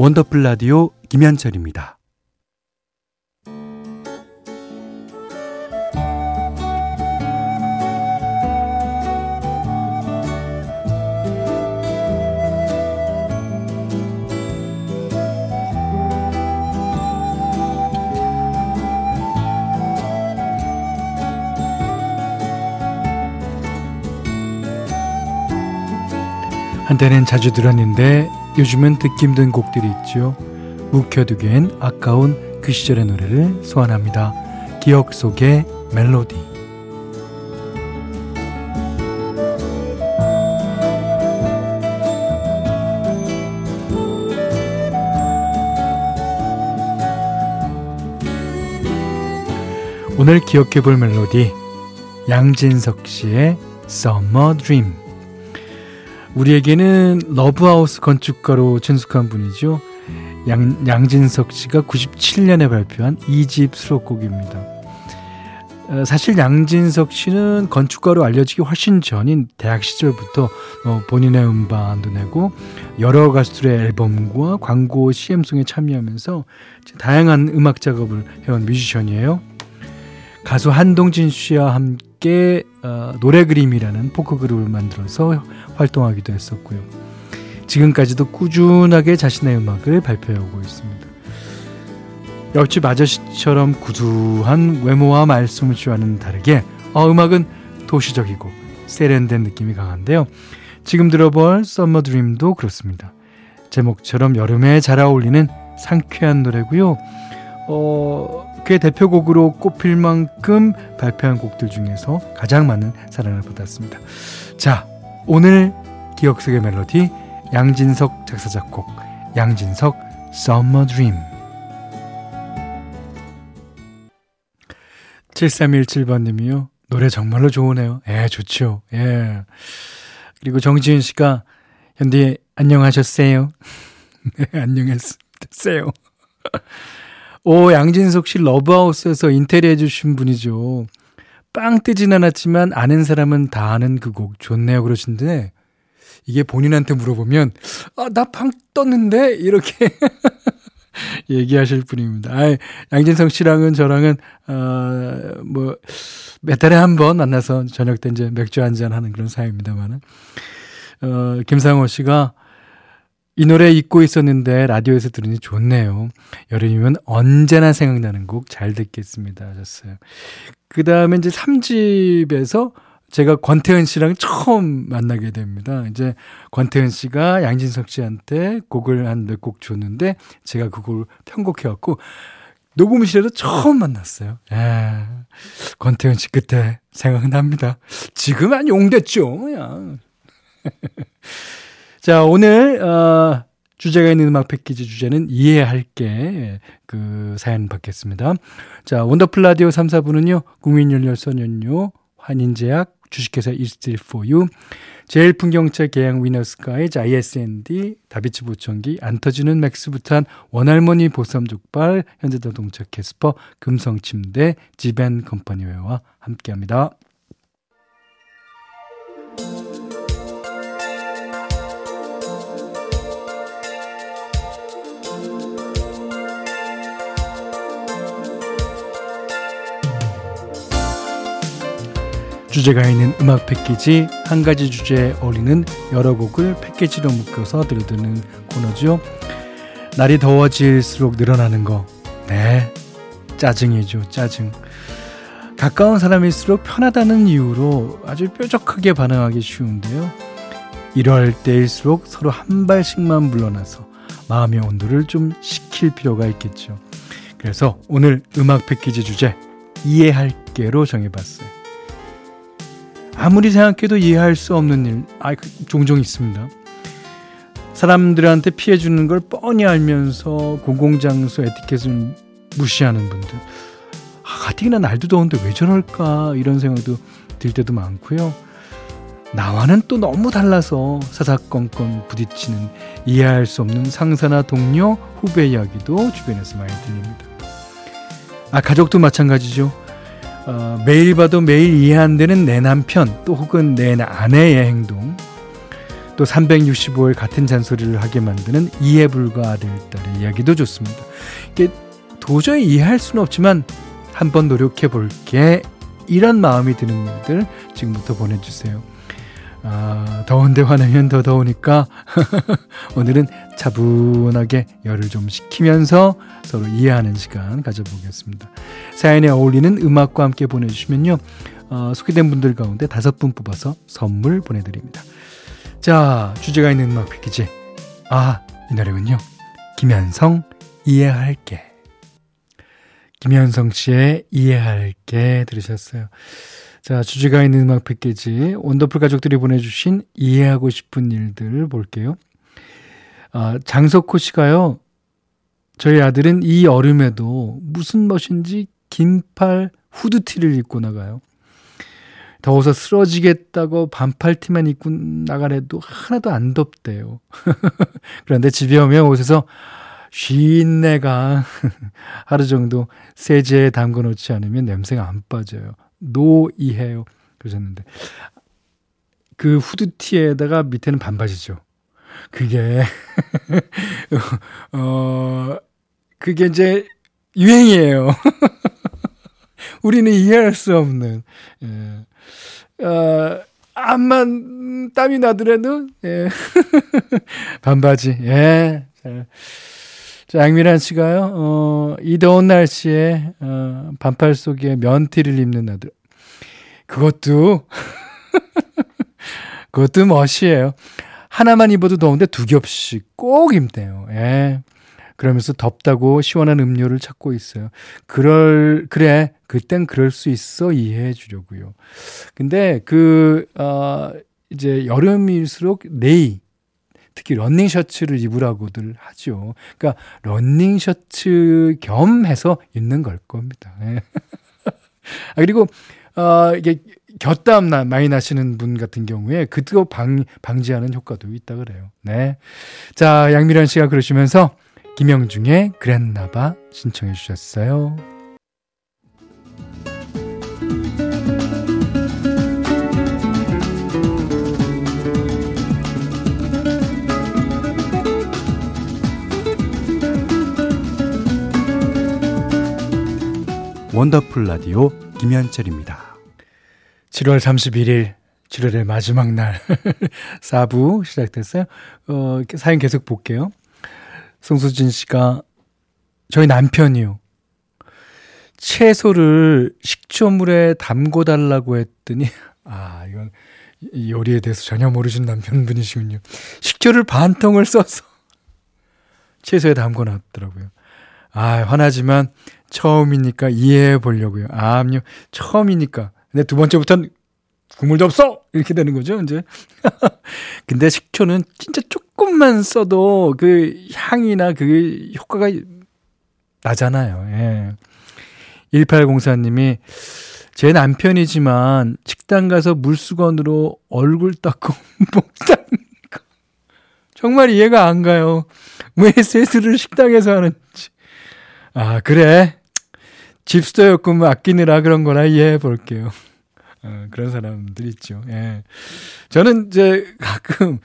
원더풀 라디오 김현철입니다. 한때는 자주 들었는데 요즘은 듣기 힘든 곡들이 있죠. 묵혀두기엔 아까운 그 시절의 노래를 소환합니다. 기억 속의 멜로디. 오늘 기억해 볼 멜로디 양진석 씨의 Summer Dream. 우리에게는 러브하우스 건축가로 친숙한 분이죠. 양, 양진석 씨가 97년에 발표한 2집 수록곡입니다. 어, 사실 양진석 씨는 건축가로 알려지기 훨씬 전인 대학 시절부터 어, 본인의 음반도 내고 여러 가수들의 앨범과 광고 CM송에 참여하면서 다양한 음악 작업을 해온 뮤지션이에요. 가수 한동진 씨와 함께 어, 노래 그림이라는 포크 그룹을 만들어서 활동하기도 했었고요. 지금까지도 꾸준하게 자신의 음악을 발표하고 있습니다. 옆집 아저씨처럼 구수한 외모와 말씀을좋아하는 다르게 어, 음악은 도시적이고 세련된 느낌이 강한데요. 지금 들어볼 Summer Dream도 그렇습니다. 제목처럼 여름에 잘 어울리는 상쾌한 노래고요. 어, 그의 대표곡으로 꼽힐 만큼 발표한 곡들 중에서 가장 많은 사랑을 받았습니다. 자, 오늘 기억 속의 멜로디 양진석 작사 작곡 양진석 Summer Dream 7317번님이요. 노래 정말로 좋으네요. 예, 좋죠. 예. 그리고 정지윤 씨가 현디 안녕하셨어요. 네, 안녕했어요. 오, 양진석 씨 러브하우스에서 인테리어 해주신 분이죠. 빵 뜨진 않았지만 아는 사람은 다 아는 그 곡 좋네요 그러신데 이게 본인한테 물어보면 아 나 빵 떴는데 이렇게 얘기하실 분입니다. 아, 양진성 씨랑은 저랑은 어뭐몇 달에 한 번 만나서 저녁 때 이제 맥주 한 잔 하는 그런 사이입니다만은 어 김상호 씨가 이 노래 잊고 있었는데 라디오에서 들으니 좋네요. 여름이면 언제나 생각나는 곡 잘 듣겠습니다 하셨어요. 그 다음에 이제 3집에서 제가 권태현 씨랑 처음 만나게 됩니다. 이제 권태현 씨가 양진석 씨한테 곡을 한 몇 곡 줬는데 제가 그걸 편곡해왔고 녹음실에서 처음 만났어요. 예. 권태현 씨 그때 생각납니다. 지금 은 용됐죠. 그냥. 자, 오늘, 어, 주제가 있는 음악 패키지 주제는 이해할게. 그 사연 받겠습니다. 자, 원더풀 라디오 3, 4부는요, 국민연료 썬연료, 환인제약, 주식회사 이스틸 포유, 제일풍경차 계양 위너스카이즈 ISND, 다비치 보청기, 안 터지는 맥스부탄, 원할머니 보쌈족발, 현대자동차 캐스퍼, 금성침대, 지벤 컴퍼니웨어와 함께합니다. 주제가 있는 음악 패키지 한 가지 주제에 어울리는 여러 곡을 패키지로 묶어서 들려드는 코너죠. 날이 더워질수록 늘어나는 거. 네. 짜증이죠. 짜증. 가까운 사람일수록 편하다는 이유로 아주 뾰족하게 반응하기 쉬운데요. 이럴 때일수록 서로 한 발씩만 물러나서 마음의 온도를 좀 식힐 필요가 있겠죠. 그래서 오늘 음악 패키지 주제 이해할게로 정해봤어요. 아무리 생각해도 이해할 수 없는 일, 아, 그 종종 있습니다. 사람들한테 피해 주는 걸 뻔히 알면서 공공장소 에티켓을 무시하는 분들. 아, 가뜩이나 날도 더운데 왜 저럴까 이런 생각도 들 때도 많고요. 나와는 또 너무 달라서 사사건건 부딪히는 이해할 수 없는 상사나 동료, 후배 이야기도 주변에서 많이 들립니다. 아, 가족도 마찬가지죠. 어, 매일 봐도 매일 이해 안 되는 내 남편 또 혹은 내 아내의 행동 또 365일 같은 잔소리를 하게 만드는 이해불가 아들, 딸의 이야기도 좋습니다. 이게 도저히 이해할 수는 없지만 한번 노력해 볼게. 이런 마음이 드는 일들 지금부터 보내주세요. 아, 더운데 화내면 더 더우니까 오늘은 차분하게 열을 좀 식히면서 서로 이해하는 시간 가져보겠습니다. 사연에 어울리는 음악과 함께 보내주시면요. 어, 소개된 분들 가운데 다섯 분 뽑아서 선물 보내드립니다. 자, 주제가 있는 음악 패키지. 아, 이 노래군요. 김현성, 이해할게. 김현성 씨의 이해할게 들으셨어요. 자, 주제가 있는 음악 패키지. 원더풀 가족들이 보내주신 이해하고 싶은 일들 볼게요. 아, 장석호 씨가요. 저희 아들은 이 얼음에도 무슨 멋인지 긴팔 후드티를 입고 나가요. 더워서 쓰러지겠다고 반팔티만 입고 나가래도 하나도 안 덥대요. 그런데 집에 오면 옷에서 쉰내가 하루 정도 세제에 담궈 놓지 않으면 냄새가 안 빠져요. 노이해요. 그러셨는데 그 후드티에다가 밑에는 반바지죠. 그게 어 그게 이제 유행이에요. 우리는 이해할 수 없는 예. 어, 암만 땀이 나더라도 예. 반바지 예. 자, 양미란 씨가요, 어, 이 더운 날씨에, 어, 반팔 속에 면티를 입는 아들. 그것도, 그것도 멋이에요. 하나만 입어도 더운데 두 겹씩 꼭 입네요. 예. 그러면서 덥다고 시원한 음료를 찾고 있어요. 그럴, 그래. 그땐 그럴 수 있어. 이해해 주려고요. 근데 그, 어, 이제 여름일수록 네이, 특히 런닝 셔츠를 입으라고들 하죠. 그러니까 런닝 셔츠 겸 해서 입는 걸 겁니다. 네. 아, 그리고 어 이게 곁담 나 많이 나시는 분 같은 경우에 그거 방 방지하는 효과도 있다 그래요. 네. 자, 양미란 씨가 그러시면서 김영중의 그랬나봐 신청해 주셨어요. 원더풀 라디오 김현철입니다. 7월 31일 7월의 마지막 날 4부 시작됐어요. 어, 사연 계속 볼게요. 송수진 씨가 저희 남편이요. 채소를 식초물에 담궈 달라고 했더니 아, 이건 요리에 대해서 전혀 모르신 남편분이시군요. 식초를 반 통을 써서 채소에 담궈 놨더라고요. 아, 화나지만 처음이니까 이해해 보려고요. 아, 압류. 처음이니까. 근데 두 번째부터는 국물도 없어! 이렇게 되는 거죠, 이제. 근데 식초는 진짜 조금만 써도 그 향이나 그 효과가 나잖아요. 예. 1804님이 제 남편이지만 식당 가서 물수건으로 얼굴 닦고 목 닦는 거. 정말 이해가 안 가요. 왜 세수를 식당에서 하는지. 아, 그래. 집수도였구면 아끼느라 그런 거나 이해해 볼게요. 어, 그런 사람들 있죠. 예. 저는 이제 가끔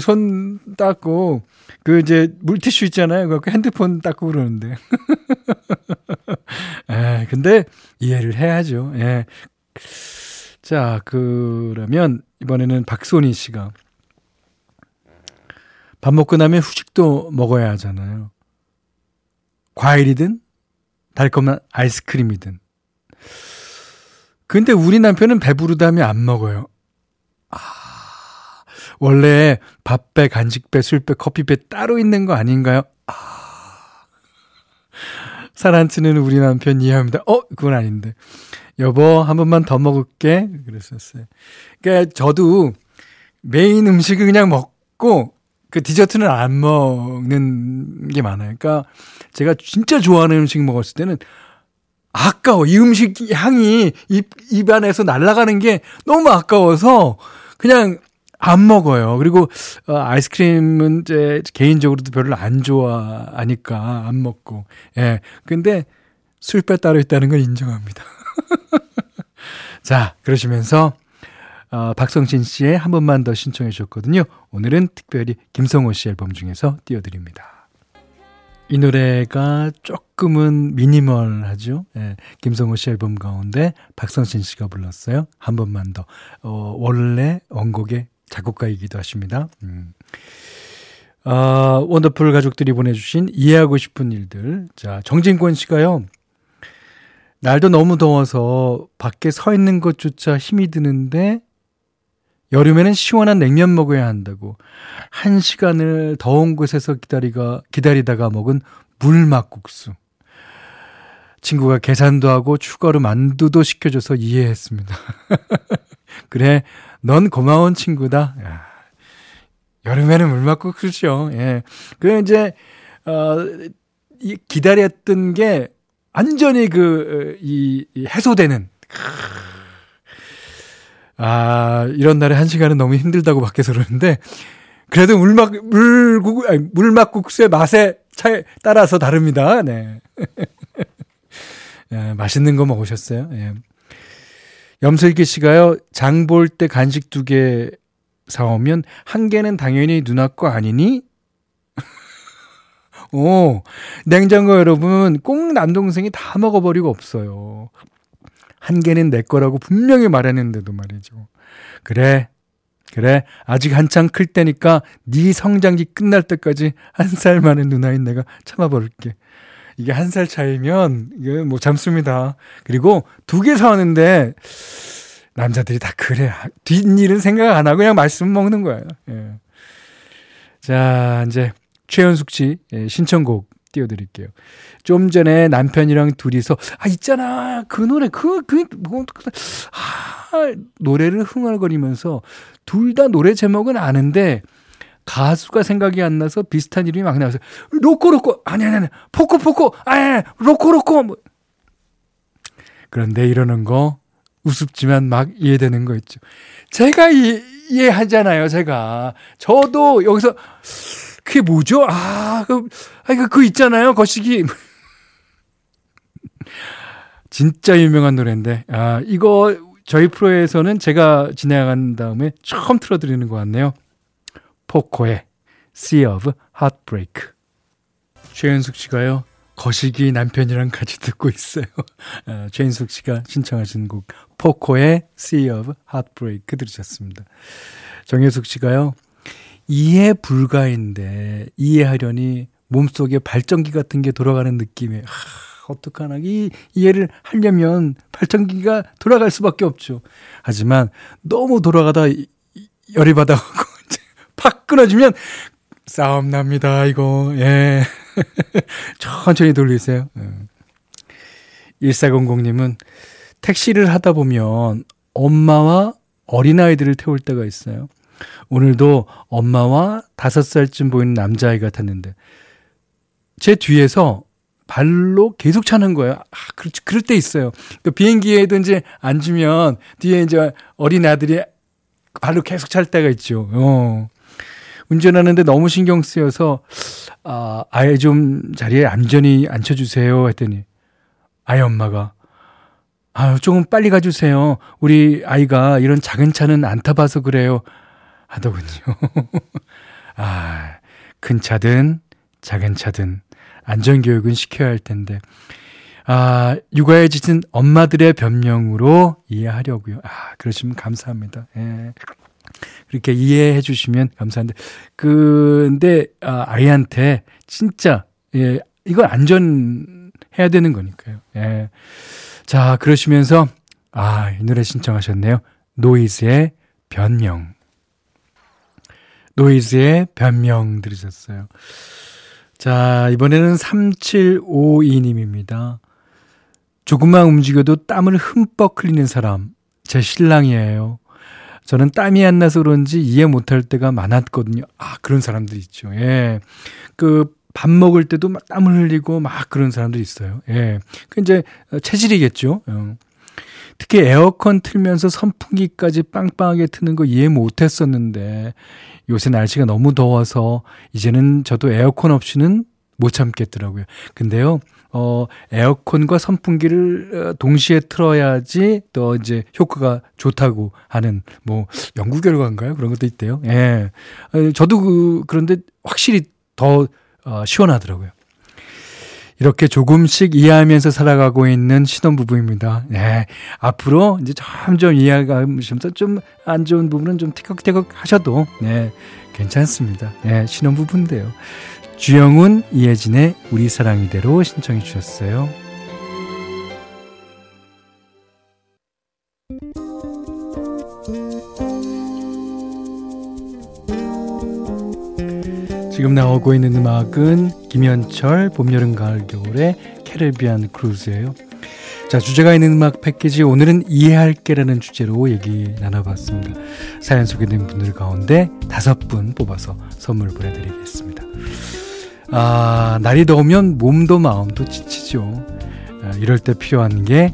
손 닦고 그 이제 물티슈 있잖아요. 그 핸드폰 닦고 그러는데. 예, 근데 이해를 해야죠. 예. 자, 그러면 이번에는 박소니 씨가 밥 먹고 나면 후식도 먹어야 하잖아요. 과일이든 달콤한 아이스크림이든. 근데 우리 남편은 배부르다면 안 먹어요. 아, 원래 밥배, 간식배, 술배, 커피배 따로 있는 거 아닌가요? 아. 사란치는 우리 남편 이해합니다. 어, 그건 아닌데. 여보, 한 번만 더 먹을게. 그랬었어요. 그러니까 저도 메인 음식을 그냥 먹고 그 디저트는 안 먹는 게 많아요. 그러니까 제가 진짜 좋아하는 음식 먹었을 때는 아까워. 이 음식 향이 입, 입안에서 날아가는 게 너무 아까워서 그냥 안 먹어요. 그리고 어, 아이스크림은 이제 개인적으로도 별로 안 좋아하니까 안 먹고. 예. 근데 술배 따로 있다는 걸 인정합니다. 자, 그러시면서 어, 박성신 씨의 한 번만 더 신청해 주셨거든요. 오늘은 특별히 김성호 씨 앨범 중에서 띄워드립니다. 이 노래가 조금은 미니멀하죠. 예, 김성호 씨 앨범 가운데 박성신 씨가 불렀어요. 한 번만 더. 어, 원래 원곡의 작곡가이기도 하십니다. 음. 어, 원더풀 가족들이 보내주신 이해하고 싶은 일들. 자, 정진권 씨가요. 날도 너무 더워서 밖에 서 있는 것조차 힘이 드는데 여름에는 시원한 냉면 먹어야 한다고 한 시간을 더운 곳에서 기다리가 기다리다가 먹은 물막국수. 친구가 계산도 하고 추가로 만두도 시켜줘서 이해했습니다. 그래, 넌 고마운 친구다. 야, 여름에는 물막국수죠. 예. 그 이제 어, 이 기다렸던 게 완전히 그, 이, 이 해소되는. 아, 이런 날에 한 시간은 너무 힘들다고 밖에서 그러는데, 그래도 물막, 아니, 물막국수의 맛에 차에 따라서 다릅니다. 네. 예, 맛있는 거 먹으셨어요? 예. 염슬기 씨가요, 장 볼 때 간식 두 개 사오면 한 개는 당연히 누나 거 아니니? 오, 냉장고 여러분, 꼭 남동생이 다 먹어버리고 없어요. 한 개는 내 거라고 분명히 말했는데도 말이죠. 그래, 그래, 아직 한창 클 때니까 네 성장기 끝날 때까지 한 살 많은 누나인 내가 참아버릴게. 이게 한 살 차이면, 이게 뭐 잠습니다. 그리고 두 개 사왔는데, 남자들이 다 그래. 뒷일은 생각 안 하고 그냥 말씀 먹는 거예요. 예. 자, 이제 최현숙 씨 예, 신청곡 띄워드릴게요. 좀 전에 남편이랑 둘이서 아 있잖아 그 노래 그 그 뭐, 아, 노래를 흥얼거리면서 둘 다 노래 제목은 아는데 가수가 생각이 안 나서 비슷한 이름이 막 나와서 로코로코 아니 아니 아니 포코포코 아니 로코로코 뭐. 그런데 이러는 거 우습지만 막 이해되는 거 있죠. 제가 이, 이해하잖아요, 제가. 저도 여기서 그게 뭐죠? 아, 그, 아, 그, 그 있잖아요. 거시기. 진짜 유명한 노래인데, 아, 이거 저희 프로에서는 제가 진행한 다음에 처음 틀어드리는 것 같네요. 포코의 Sea of Heartbreak. 최현숙 씨가요, 거시기 남편이랑 같이 듣고 있어요. 아, 최인숙 씨가 신청하신 곡, 포코의 Sea of Heartbreak 들으셨습니다. 정혜숙 씨가요, 이해 불가인데 이해하려니 몸속에 발전기 같은 게 돌아가는 느낌에 하, 어떡하나 이 이해를 하려면 발전기가 돌아갈 수밖에 없죠. 하지만 너무 돌아가다 열이 받아가고 이제 팍 끊어지면 싸움 납니다. 이거 예 천천히 돌리세요. 예. 1400님은 택시를 하다 보면 엄마와 어린아이들을 태울 때가 있어요. 오늘도 엄마와 다섯 살쯤 보이는 남자아이가 탔는데 제 뒤에서 발로 계속 차는 거예요. 아, 그렇, 그럴 때 있어요. 그 비행기에도 이제 앉으면 뒤에 이제 어린 아들이 발로 계속 찰 때가 있죠. 어. 운전하는데 너무 신경 쓰여서, 아, 아예 좀 자리에 안전히 앉혀 주세요. 했더니, 아이 엄마가, 아, 조금 빨리 가 주세요. 우리 아이가 이런 작은 차는 안 타봐서 그래요. 하더군요. 아, 큰 차든 작은 차든 안전교육은 시켜야 할 텐데. 아, 육아에 지친 엄마들의 변명으로 이해하려고요. 아, 그러시면 감사합니다. 예. 그렇게 이해해 주시면 감사한데. 근데, 아, 아이한테 진짜, 예, 이건 안전해야 되는 거니까요. 예. 자, 그러시면서, 아, 이 노래 신청하셨네요. 노이즈의 변명. 노이즈의 변명 들으셨어요. 자, 이번에는 3752님입니다. 조금만 움직여도 땀을 흠뻑 흘리는 사람, 제 신랑이에요. 저는 땀이 안 나서 그런지 이해 못할 때가 많았거든요. 아, 그런 사람들 있죠. 예. 그, 밥 먹을 때도 막 땀을 흘리고 막 그런 사람들 있어요. 예. 그 이제 체질이겠죠. 어. 특히 에어컨 틀면서 선풍기까지 빵빵하게 트는 거 이해 못 했었는데 요새 날씨가 너무 더워서 이제는 저도 에어컨 없이는 못 참겠더라고요. 근데요, 어, 에어컨과 선풍기를 어, 동시에 틀어야지 또 이제 효과가 좋다고 하는 뭐 연구 결과인가요? 그런 것도 있대요. 예. 어, 저도 그, 그런데 확실히 더 어, 시원하더라고요. 이렇게 조금씩 이해하면서 살아가고 있는 신혼부부입니다. 네. 앞으로 이제 점점 이해가면서 좀 안 좋은 부분은 좀 티격태격 하셔도, 네. 괜찮습니다. 네. 신혼부부인데요. 주영훈, 이혜진의 우리 사랑 이대로 신청해 주셨어요. 지금 나오고 있는 음악은 김현철 봄, 여름, 가을, 겨울의 캐리비안 크루즈예요. 자, 주제가 있는 음악 패키지 오늘은 이해할게라는 주제로 얘기 나눠봤습니다. 사연 소개된 분들 가운데 다섯 분 뽑아서 선물 보내드리겠습니다. 아, 날이 더우면 몸도 마음도 지치죠. 아, 이럴 때 필요한 게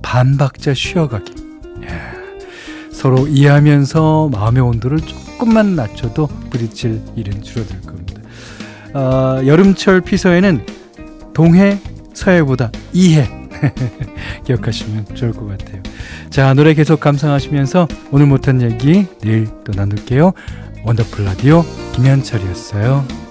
반박자 쉬어가기. 예. 서로 이해하면서 마음의 온도를 조금만 낮춰도 부딪힐 일은 줄어들 겁니다. 어, 여름철 피서에는 동해 서해보다 이해 기억하시면 좋을 것 같아요. 자 노래 계속 감상하시면서 오늘 못한 얘기 내일 또 나눌게요. 원더풀 라디오 김현철이었어요.